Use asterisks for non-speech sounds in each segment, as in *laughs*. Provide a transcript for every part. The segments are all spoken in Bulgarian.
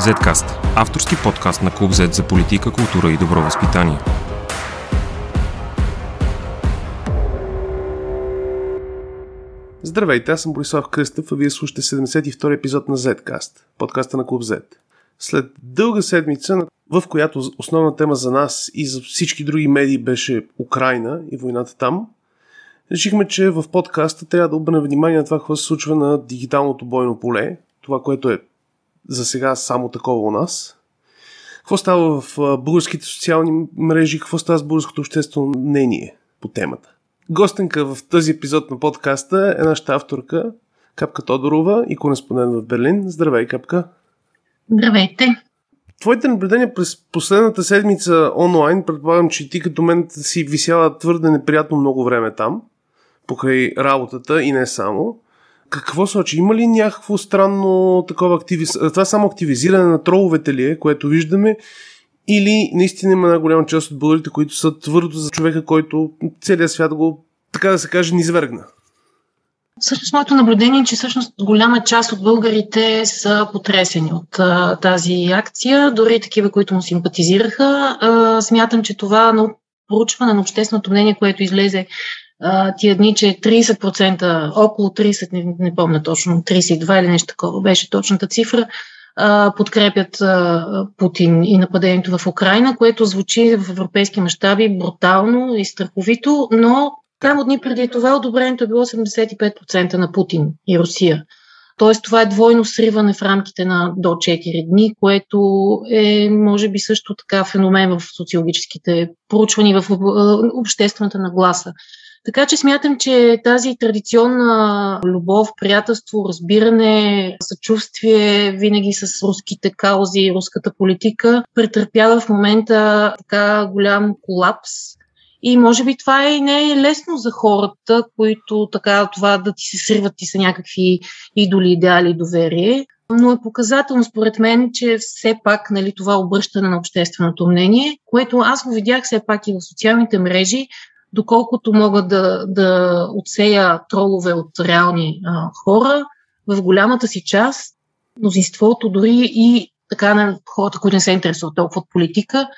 Zcast – авторски подкаст на Клуб Z за политика, култура и добро възпитание. Здравейте, аз съм Борислав Кръстев, а вие слушате 72 епизод на Zcast, подкаста на Клуб Z. След дълга седмица, в която основна тема за нас и за всички други медии беше Украина и войната там, решихме, че в подкаста трябва да обърнем внимание на това, какво се случва на дигиталното бойно поле, това, което е за сега само такова у нас. Какво става в българските социални мрежи, какво става с българското обществено мнение по темата. Гостенка в този епизод на подкаста е нашата авторка Капка Тодорова и кореспондент в Берлин. Здравей, Капка! Здравейте! Твоите наблюдения през последната седмица онлайн, предполагам, че ти като мен си висяла твърде неприятно много време там, покрай работата и не само. Какво сочи? Има ли някакво странно такова активиз... Това е само активизиране на троловете ли е, което виждаме? Или наистина има една голяма част от българите, които са твърдо за човека, който целият свят го, така да се каже, ни извергна? Всъщност, моето наблюдение е, че всъщност голяма част от българите са потресени от а, тази акция, дори такива, които му симпатизираха. А, смятам, че това на проучване на общественото мнение, което излезе тия дни, че 30%, около 30%, не, не помня точно, 32 или нещо такова беше точната цифра, подкрепят Путин и нападението в Украина, което звучи в европейски мащаби брутално и страховито, но само дни преди това одобрението е било 75% на Путин и Русия. Тоест това е двойно сриване в рамките на до 4 дни, което е, може би, също така феномен в социологическите проучвания, в обществената нагласа. Така че смятам, че тази традиционна любов, приятелство, разбиране, съчувствие винаги с руските каузи и руската политика претърпява в момента така голям колапс. И може би това и не е лесно за хората, които така това да ти се сриват и са някакви идоли, идеали, доверие. Но е показателно според мен, че все пак нали, това обръщане на общественото мнение, което аз го видях все пак и в социалните мрежи, доколкото мога да, да отсея тролове от реални а, хора, в голямата си част, мнозинството, дори и така на хората, които не се интересуват толкова от политика,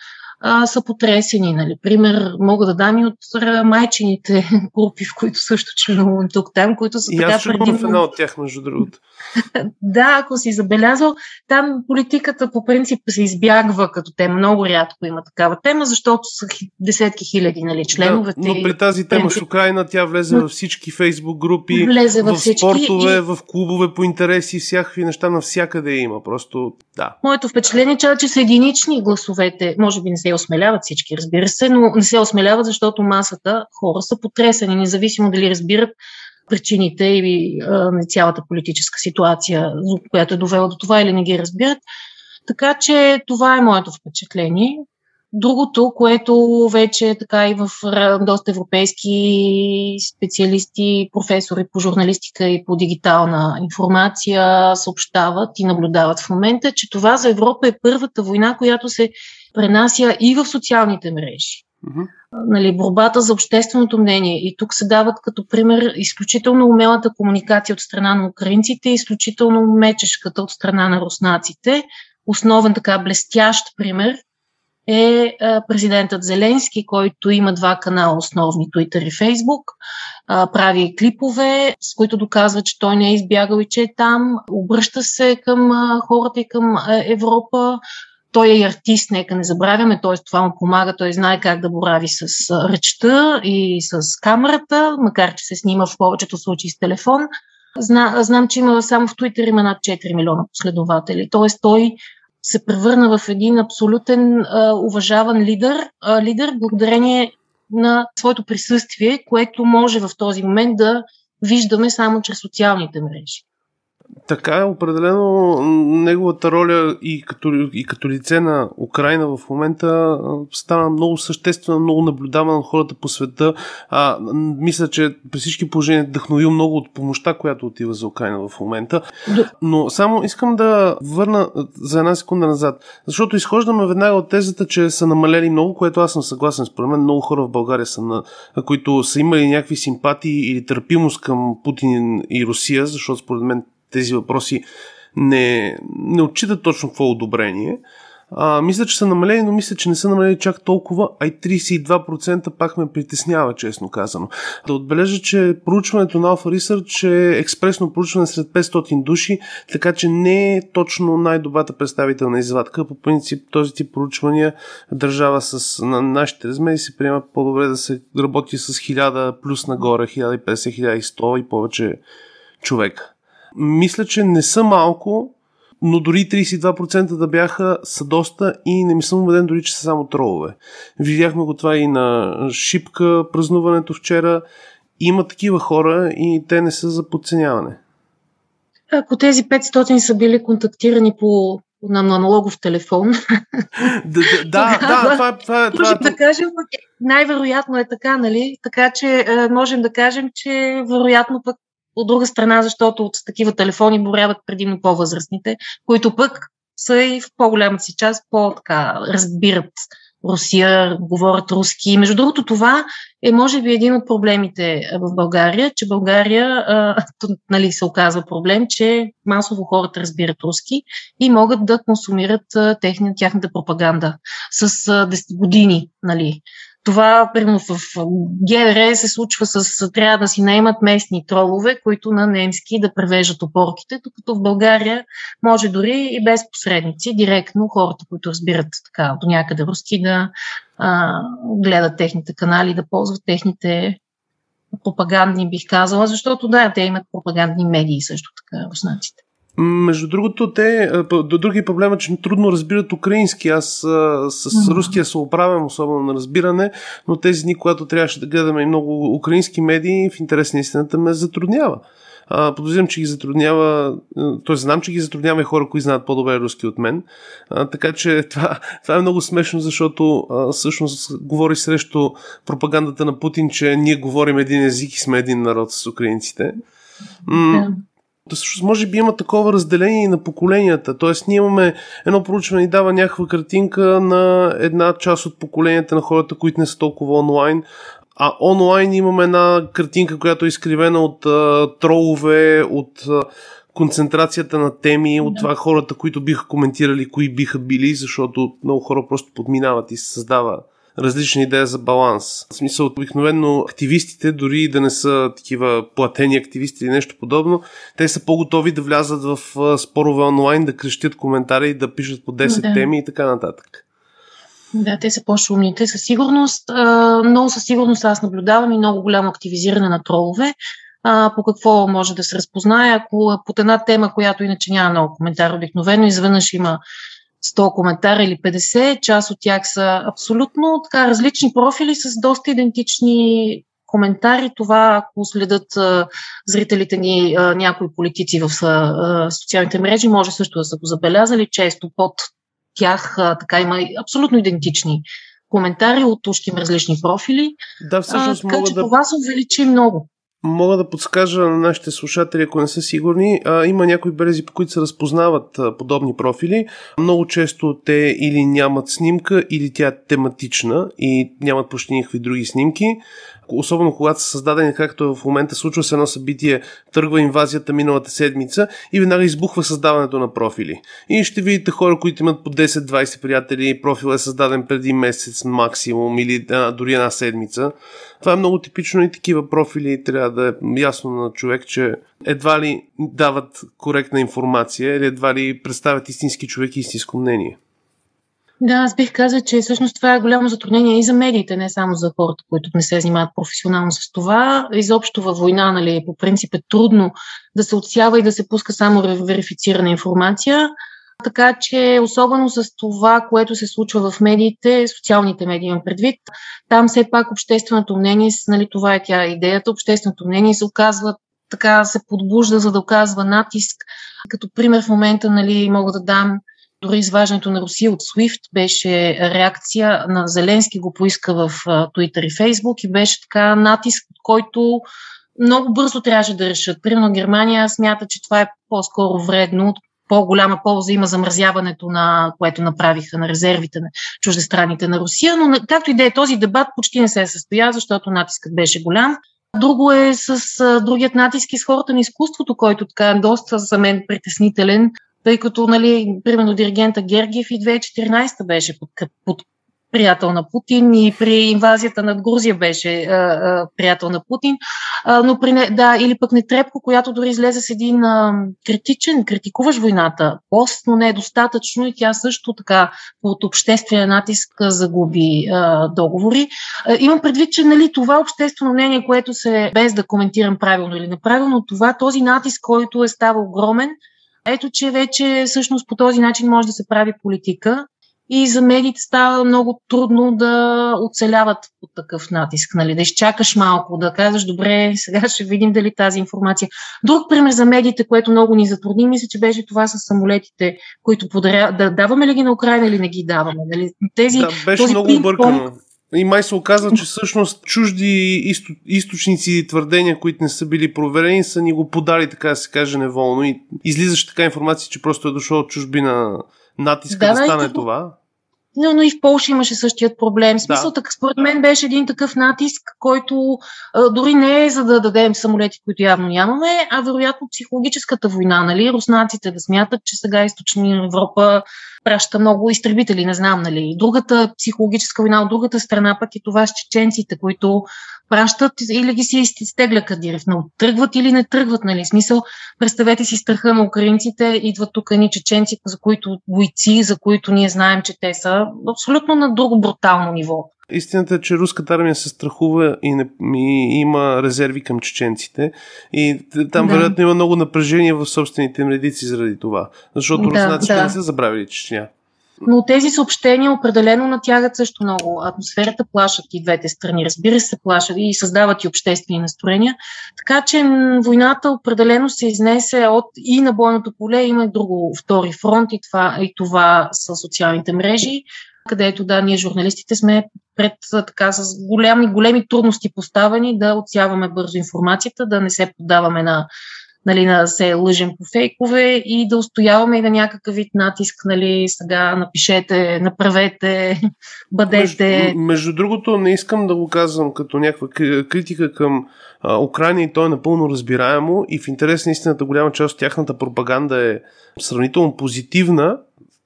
а, са потресени. Нали. Пример мога да дам и от майчените *laughs* групи, в които също членувам тук-там, които са и така аз предимно... в една от тях, между другото. *laughs* да, ако си забелязал, там политиката по принцип се избягва като тема. Много рядко има такава тема, защото са десетки хиляди нали, членовете. Да, но при тази тема с Украина тя влезе във всички фейсбук групи, влезе в всички спортове, и... в клубове по интереси, всякакви неща навсякъде има. Просто да. Моето впечатление е, че са единични гласовете. Може би не се осмеляват всички, разбира се, но не се осмеляват, защото масата хора са потресени, независимо дали разбират причините и а, цялата политическа ситуация, която е довела до това или не ги разбират. Така че това е моето впечатление. Другото, което вече така и в доста европейски специалисти, професори по журналистика и по дигитална информация съобщават и наблюдават в момента, че това за Европа е първата война, която се пренася и в социалните мрежи. Uh-huh. Нали, борбата за общественото мнение. И тук се дават като пример изключително умелата комуникация от страна на украинците изключително мечешката от страна на руснаците. Основен така блестящ пример е президентът Зеленски, който има два канала основни, Twitter и Facebook, прави клипове, с които доказва, че той не е избягал и че е там, обръща се към хората и към Европа, той е и артист, нека не забравяме, т.е. това му помага, той знае как да борави с речта и с камерата, макар че се снима в повечето случаи с телефон. Зна, знам, че има само в Twitter има над 4 милиона последователи. Т.е. той се превърна в един абсолютен а, уважаван лидер, а, лидер благодарение на своето присъствие, което може в този момент да виждаме само чрез социалните мрежи. Така е, определено неговата роля и като, и като лице на Украина в момента стана много съществена, много наблюдавана на хората по света. А, мисля, че при всички положения е вдъхновил много от помощта, която отива за Украина в момента. Но само искам да върна за една секунда назад, защото изхождаме веднага от тезата, че са намалели много, което аз съм съгласен. Според мен много хора в България са на, които са имали някакви симпатии или търпимост към Путин и Русия, защото според мен тези въпроси не, не отчитат точно какво е одобрение. А, мисля, че са намалени, но мисля, че не са намалени чак толкова, а и 32% пак ме притеснява, честно казано. Да отбележа, че проучването на Alpha Research е експресно проучване сред 500 души, така че не е точно най-добрата представителна извадка. По принцип този тип проучвания държава с на нашите размери се приема по-добре да се работи с 1000 плюс нагоре, 1050-1100 и повече човека. Мисля, че не са малко, но дори 32% да бяха са доста и не ми съм убеден дори, че са само тролове. Видяхме го това и на Шипка, празнуването вчера. Има такива хора и те не са за подценяване. Ако тези 500 са били контактирани по на аналогов телефон. *laughs* да, да, да, това е. Това е, това е да кажем, най-вероятно е така, нали? Така че е, можем да кажем, че вероятно пък от друга страна, защото от такива телефони боряват предимно по-възрастните, които пък са и в по-голямата си част по-така разбират Русия, говорят руски. Между другото, това е, може би, един от проблемите в България, че България, а, нали, се оказва проблем, че масово хората разбират руски и могат да консумират а, техни, тяхната пропаганда с а, 10 години. Нали. Това, примерно в ГР се случва с, трябва да си наймат местни тролове, които на немски да превеждат опорките, докато в България може дори и без посредници, директно хората, които разбират така до някъде руски, да а, гледат техните канали, да ползват техните пропагандни, бих казала, защото да, те имат пропагандни медии също така, руснаците. Между другото, те, до други проблема, е, че трудно разбират украински. Аз с mm-hmm. руския се оправям, особено на разбиране, но тези дни, когато трябваше да гледаме и много украински медии, в интерес на истината ме затруднява. А, подозирам, че ги затруднява, т.е. знам, че ги затруднява и хора, които знаят по-добре руски от мен. А, така че *laughs* това, това е много смешно, защото а, всъщност говори срещу пропагандата на Путин, че ние говорим един език и сме един народ с украинците. М- да всъщност може би има такова разделение и на поколенията. Тоест ние имаме едно проучване и дава някаква картинка на една част от поколенията на хората, които не са толкова онлайн, а онлайн имаме една картинка, която е изкривена от а, тролове, от а, концентрацията на теми, от това хората, които биха коментирали, кои биха били, защото много хора просто подминават и се създава различни идеи за баланс. В смисъл, обикновено активистите, дори да не са такива платени активисти или нещо подобно, те са по-готови да влязат в спорове онлайн, да крещят коментари, да пишат по 10 да. теми и така нататък. Да, те са по-шумните със сигурност. Много със сигурност аз наблюдавам и много голямо активизиране на тролове. по какво може да се разпознае, ако под една тема, която иначе няма много коментар обикновено, изведнъж има 100 коментара или 50, част от тях са абсолютно така различни профили с доста идентични коментари. Това, ако следят а, зрителите ни а, някои политици в а, социалните мрежи, може също да са го забелязали. Често под тях а, така има абсолютно идентични коментари от ушки различни профили. Да, всъщност а, така мога че да... това се увеличи много. Мога да подскажа на нашите слушатели, ако не са сигурни. А, има някои белези, по които се разпознават а, подобни профили. Много често те или нямат снимка, или тя е тематична и нямат почти никакви други снимки особено когато са създадени, както в момента случва се едно събитие, тръгва инвазията миналата седмица и веднага избухва създаването на профили. И ще видите хора, които имат по 10-20 приятели, профил е създаден преди месец максимум или а, дори една седмица. Това е много типично и такива профили трябва да е ясно на човек, че едва ли дават коректна информация или едва ли представят истински човек и истинско мнение. Да, аз бих казал, че всъщност това е голямо затруднение и за медиите, не само за хората, които не се занимават професионално с това. Изобщо във война, нали, по принцип е трудно да се отсява и да се пуска само верифицирана информация. Така че, особено с това, което се случва в медиите, социалните медии имам предвид, там все пак общественото мнение, нали, това е тя идеята, общественото мнение се оказва така, се подбужда, за да оказва натиск. Като пример в момента, нали, мога да дам дори изваждането на Русия от SWIFT беше реакция на Зеленски, го поиска в Twitter и Facebook и беше така натиск, който много бързо трябваше да решат. Примерно Германия смята, че това е по-скоро вредно, по-голяма полза има замразяването на което направиха на резервите на чуждестраните на Русия, но както и да е този дебат почти не се състоя, защото натискът беше голям. Друго е с другият натиск и с хората на изкуството, който така е доста за мен притеснителен. тъй като, нали, примерно, диригента Гергиев и 2014 беше под, под приятел на Путин и при инвазията над Грузия беше а, а, приятел на Путин. А, но при да, или пък Нетрепко, която дори излезе с един а, критичен, критикуваш войната пост, но не е достатъчно и тя също така от обществения натиск загуби а, договори. А, имам предвид, че нали, това обществено мнение, което се, без да коментирам правилно или неправилно, това, този натиск, който е става огромен, ето, че вече всъщност по този начин може да се прави политика и за медиите става много трудно да оцеляват под такъв натиск, нали? да изчакаш малко, да казваш, добре, *laughs* сега ще видим дали тази информация. Друг пример за медиите, което много ни затрудни, мисля, че беше това с самолетите, които подаря... да даваме ли ги на Украина или не ги даваме. Нали? Тези, да, беше този много объркано. И май се оказва, че всъщност чужди изто, източници и твърдения, които не са били проверени, са ни го подали, така да се каже, неволно. И излизаш така информация, че просто е дошло от чужбина натиска да, да стане и... това. Но, но и в Польша имаше същият проблем. Смисъл, да. така, според мен беше един такъв натиск, който а, дори не е за да дадем самолети, които явно нямаме, а вероятно психологическата война, нали? Руснаците да смятат, че сега източна Европа праща много изтребители, не знам, нали. Другата психологическа война от другата страна пък е това с чеченците, които пращат или ги си изтегля Кадирев. Но тръгват или не тръгват, нали? Смисъл, представете си страха на украинците, идват тук ни чеченци, за които бойци, за които ние знаем, че те са абсолютно на друго брутално ниво. Истината е, че руската армия се страхува и, не, и има резерви към чеченците. И там, да. вероятно, има много напрежение в собствените им редици заради това. Защото да, руснаците да. не са забравили Чечня. Но тези съобщения определено натягат също много. Атмосферата плашат и двете страни. Разбира се, плашат и създават и обществени настроения. Така че войната определено се изнесе от и на бойното поле. Има и друго втори фронт и това, и това са социалните мрежи където да, ние журналистите сме пред така с големи, големи трудности поставени да отсяваме бързо информацията, да не се поддаваме на нали, да се лъжем по фейкове и да устояваме и на някакъв вид натиск, нали, сега напишете, направете, *laughs* бъдете. Между, между другото, не искам да го казвам като някаква критика към а, Украина и то е напълно разбираемо и в интерес на истината голяма част от тяхната пропаганда е сравнително позитивна,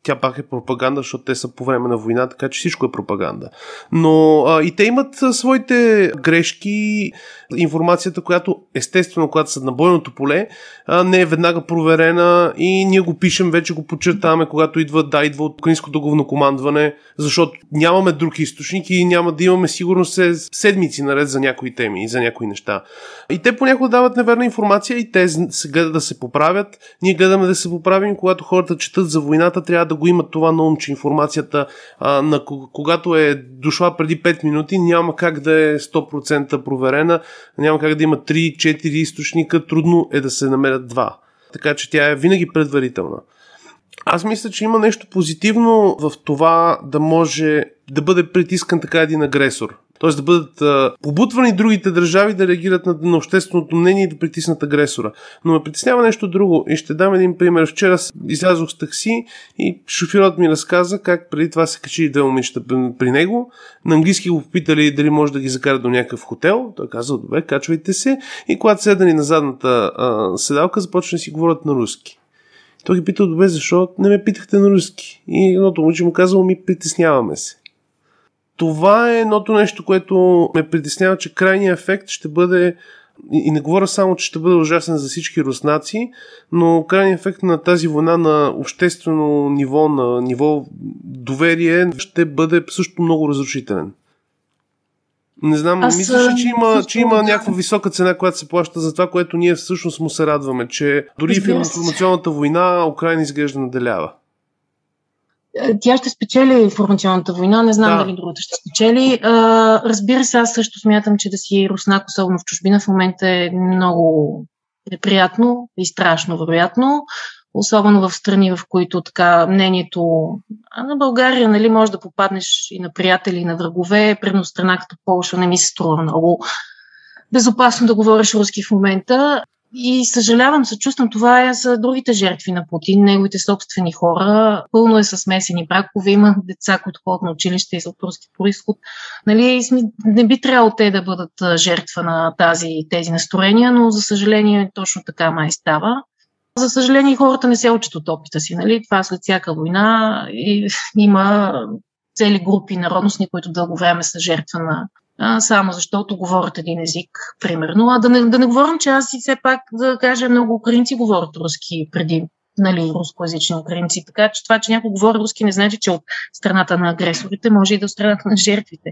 тя пак е пропаганда, защото те са по време на война, така че всичко е пропаганда. Но а, и те имат своите грешки, информацията, която естествено, когато са на бойното поле, а, не е веднага проверена и ние го пишем, вече го подчертаваме, когато идва, да, идва от украинското главнокомандване, защото нямаме друг източник и няма да имаме сигурност седмици наред за някои теми и за някои неща. И те понякога дават неверна информация и те се гледат да се поправят. Ние гледаме да се поправим, когато хората четат за войната, трябва да го имат това на ум, че информацията, а, на, когато е дошла преди 5 минути, няма как да е 100% проверена, няма как да има 3-4 източника, трудно е да се намерят два. Така че тя е винаги предварителна. Аз мисля, че има нещо позитивно в това да може да бъде притискан така един агресор. Т.е. да бъдат а, побутвани другите държави да реагират на, на общественото мнение и да притиснат агресора. Но ме притеснява нещо друго и ще дам един пример. Вчера излязох с такси и шофьорът ми разказа как преди това се качи две момичета при него. На английски го попитали дали може да ги закара до някакъв хотел. Той каза, добре, качвайте се. И когато седнали на задната а, седалка, започна да си говорят на руски. Той ги питал, добре, защо не ме питахте на руски? И едното момиче му казало, ми притесняваме се това е едното нещо, което ме притеснява, че крайният ефект ще бъде и не говоря само, че ще бъде ужасен за всички руснаци, но крайният ефект на тази война на обществено ниво, на ниво доверие, ще бъде също много разрушителен. Не знам, Аз, мислиш че има, че има някаква висока цена, която се плаща за това, което ние всъщност му се радваме, че дори в информационната война Украина изглежда наделява. Е, тя ще спечели информационната война, не знам да. дали другата ще спечели. А, разбира се, аз също смятам, че да си руснак, особено в чужбина, в момента е много неприятно и страшно, вероятно. Особено в страни, в които така мнението а на България, нали, може да попаднеш и на приятели, и на врагове. Предно страна като Полша не ми се струва много безопасно да говориш руски в момента. И съжалявам, съчувствам, това е за другите жертви на Путин, неговите собствени хора. Пълно е със смесени бракове, има деца, които ходят на училище и за турски происход. Нали, не би трябвало те да бъдат жертва на тази, тези настроения, но за съжаление точно така май става. За съжаление, хората не се учат от опита си. Нали? Това след всяка война и *laughs* има цели групи народностни, които дълго време са жертва на а, само защото говорят един език, примерно. А да не, да не говорим, че аз и все пак да кажа много украинци говорят руски преди нали, рускоязични украинци. Така че това, че някой говори руски, не значи, че от страната на агресорите може и да от страната на жертвите.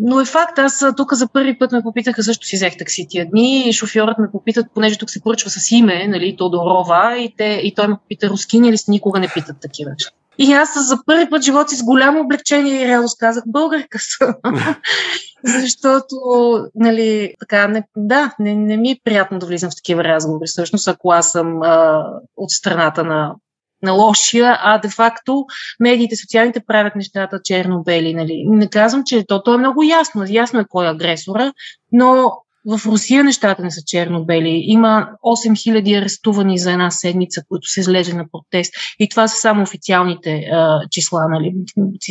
но е факт, аз тук за първи път ме попитаха, също си взех такси тия дни и шофьорът ме попитат, понеже тук се поръчва с име, нали, Тодорова, и, те, и той ме попита, рускини ли сте, никога не питат такива. И аз за първи път живота си с голямо облегчение и реално казах българка съм. *laughs* Защото, нали, така, не, да, не, не ми е приятно да влизам в такива разговори. Всъщност, ако аз съм а, от страната на, на лошия, а де-факто медиите, социалните правят нещата черно-бели. Нали. Не казвам, че то, то е много ясно. Ясно е кой е агресора, но в Русия нещата не са черно-бели. Има 8000 арестувани за една седмица, които са излезли на протест. И това са само официалните а, числа, нали?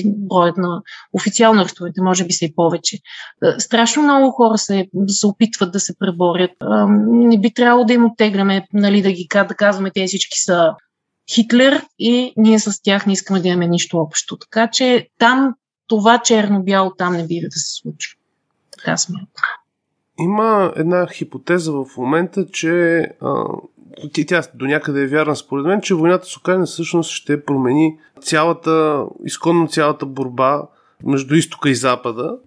Броят на официално арестуваните, може би са и повече. Страшно много хора се, се опитват да се преборят. А, не би трябвало да им оттегляме, нали, да ги да казваме, те всички са Хитлер и ние с тях не искаме да имаме нищо общо. Така че там това черно-бяло там не бива да се случва. Така смятам. Има една хипотеза в момента, че а, тя до някъде е вярна според мен, че войната с Украина всъщност ще промени цялата, изконно цялата борба между изтока и запада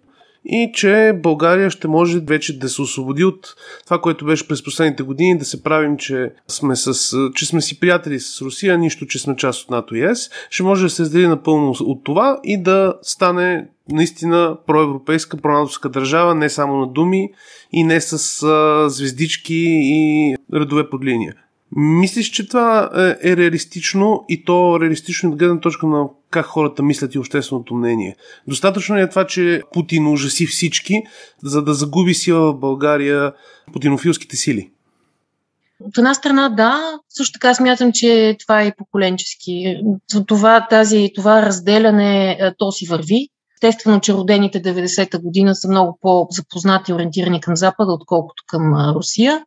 и че България ще може вече да се освободи от това, което беше през последните години, да се правим, че сме, с, че сме си приятели с Русия, нищо, че сме част от НАТО и ЕС, ще може да се издели напълно от това и да стане наистина проевропейска, пронатовска държава, не само на думи и не с а, звездички и редове под линия. Мислиш, че това е, е реалистично и то реалистично от гледна точка на как хората мислят и общественото мнение. Достатъчно е това, че Путин ужаси всички, за да загуби сила в България путинофилските сили. От една страна, да, също така смятам, че това е и поколенчески. Това, тази, това разделяне, е, то си върви. Естествено, че родените 90-та година са много по-запознати и ориентирани към Запада, отколкото към Русия.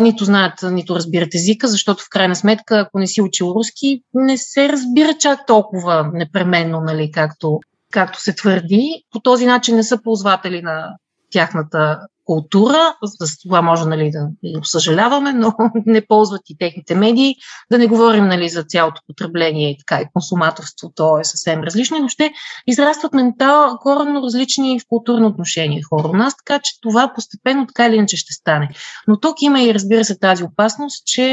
Нито знаят, нито разбират езика, защото в крайна сметка, ако не си учил руски, не се разбира чак толкова непременно, нали, както, както се твърди. По този начин не са ползватели на тяхната култура, за това може нали, да съжаляваме, но *laughs* не ползват и техните медии. Да не говорим нали, за цялото потребление и така и консуматорство, то е съвсем различно, но ще израстват ментал, коренно различни в културно отношение хора у нас, така че това постепенно така или иначе ще стане. Но тук има и разбира се тази опасност, че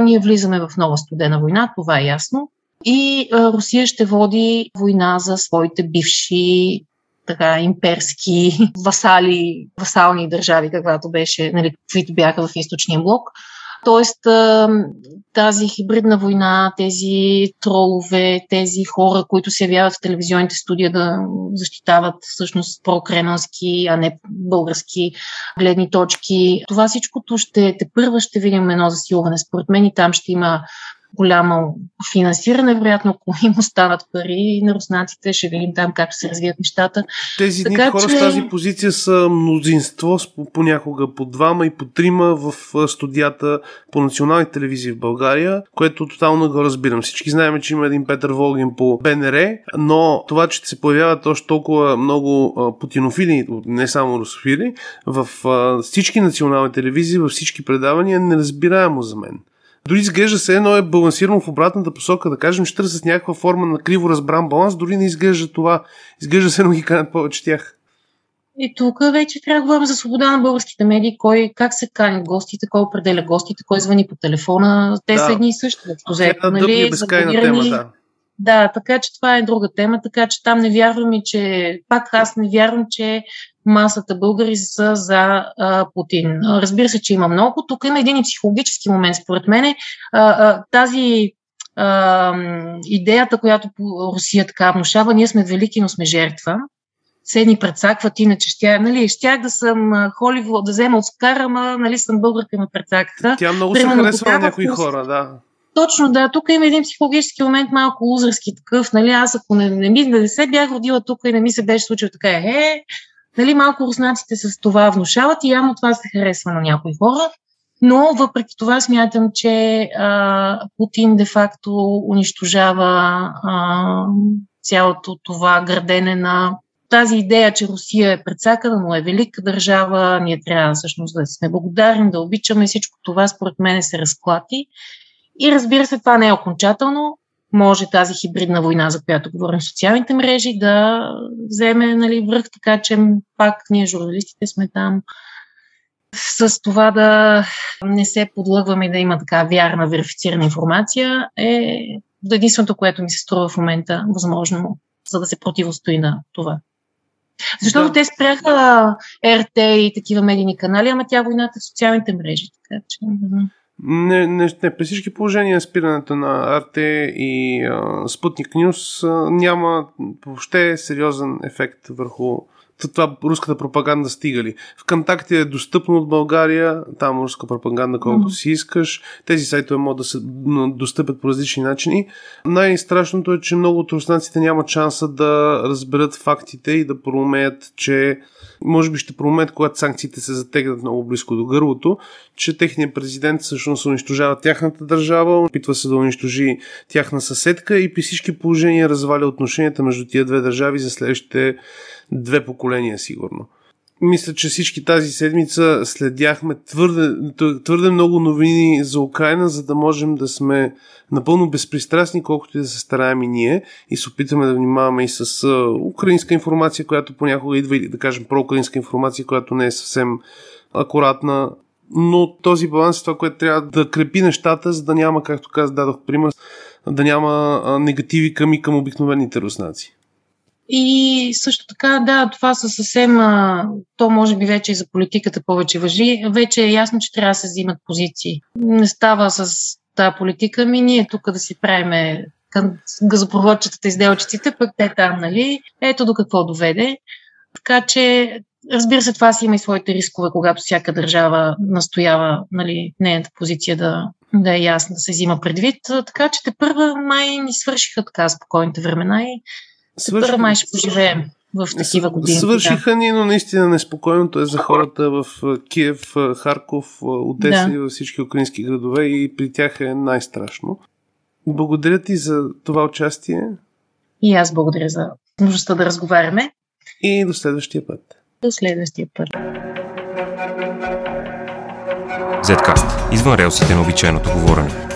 ние влизаме в нова студена война, това е ясно. И Русия ще води война за своите бивши така имперски васали, васални държави, каквато беше, нали, каквито бяха в източния блок. Тоест, тази хибридна война, тези тролове, тези хора, които се явяват в телевизионните студия да защитават всъщност прокремълски, а не български гледни точки. Това всичкото ще те първа ще видим едно засилване. Според мен и там ще има голямо финансиране, вероятно, ако *laughs* им останат пари на руснаците, ще видим там как се развият нещата. Тези дни хора че... в тази позиция са мнозинство, понякога по двама и по трима в студията по национални телевизии в България, което тотално го разбирам. Всички знаем, че има един Петър Волгин по БНР, но това, че се появяват още толкова много путинофили, не само русофили, в всички национални телевизии, във всички предавания, неразбираемо за мен. Дори изглежда се едно е балансирано в обратната посока, да кажем, ще търсят някаква форма на криво разбран баланс, дори не изглежда това. Изглежда се едно ги канят повече тях. И тук вече трябва да говорим за свобода на българските медии, кой, как се кани гостите, кой определя гостите, кой звъни по телефона. Те да. са едни и същи. Да, нали, безкрайна тема, да. Да, така че това е друга тема, така че там не вярвам и, че пак аз не вярвам, че масата българи са за а, Путин. Разбира се, че има много. Тук има един психологически момент, според мен. тази а, идеята, която Русия така внушава, ние сме велики, но сме жертва. Седни предсакват, иначе ще, нали, щях да съм Холивуд, да взема Оскар, ама нали, съм българка на предсаката. Тя много Примерно, се харесва на някои хора, да. Точно, да. Тук има един психологически момент, малко лузърски такъв. Нали, аз ако не, не, ми, не се бях родила тук и не ми се беше случило така, е, нали, малко руснаците с това внушават и явно това се харесва на някои хора. Но въпреки това смятам, че а, Путин де-факто унищожава а, цялото това градене на тази идея, че Русия е предсакана, но е велика държава, ние трябва всъщност да сме благодарни, да обичаме всичко това, според мен се разклати. И разбира се, това не е окончателно. Може тази хибридна война, за която говорим в социалните мрежи, да вземе нали, връх, така че пак ние, журналистите, сме там с това да не се подлъгваме и да има така вярна, верифицирана информация е единственото, което ми се струва в момента възможно, за да се противостои на това. Защото да. те спряха РТ и такива медийни канали, ама тя войната в социалните мрежи. Така че... Не, не, не, при всички положения спирането на РТ и а, Спутник Нюс няма въобще сериозен ефект върху това руската пропаганда стига ли? Вконтакте е достъпно от България, там руска пропаганда колкото mm-hmm. си искаш. Тези сайтове могат да се достъпят по различни начини. Най-страшното е, че много от руснаците няма шанса да разберат фактите и да проумеят, че може би ще проумеят, когато санкциите се затегнат много близко до гърлото, че техният президент всъщност унищожава тяхната държава, опитва се да унищожи тяхна съседка и при всички положения разваля отношенията между тия две държави за следващите две поколения, сигурно. Мисля, че всички тази седмица следяхме твърде, твърде много новини за Украина, за да можем да сме напълно безпристрастни, колкото и да се стараем и ние и се опитаме да внимаваме и с украинска информация, която понякога идва или да кажем проукраинска информация, която не е съвсем акуратна. Но този баланс е това, което трябва да крепи нещата, за да няма, както казах, дадох пример, да няма негативи към и към обикновените руснаци. И също така, да, това са съвсем, то може би вече и за политиката повече въжи. Вече е ясно, че трябва да се взимат позиции. Не става с тази политика, ми ние тук да си правиме газопроводчетата изделчиците, пък те там, нали? Ето до какво доведе. Така че, разбира се, това си има и своите рискове, когато всяка държава настоява нали, нейната позиция да, да е ясна, да се взима предвид. Така че те първа май ни свършиха така спокойните времена и Свърши... Първо май ще поживеем в такива години. Свършиха да. ни, но наистина неспокойното е за хората в Киев, Харков, Одеса да. и във всички украински градове и при тях е най-страшно. Благодаря ти за това участие. И аз благодаря за възможността да разговаряме. И до следващия път. До следващия път. Zcast. Извън релсите на обичайното говорене.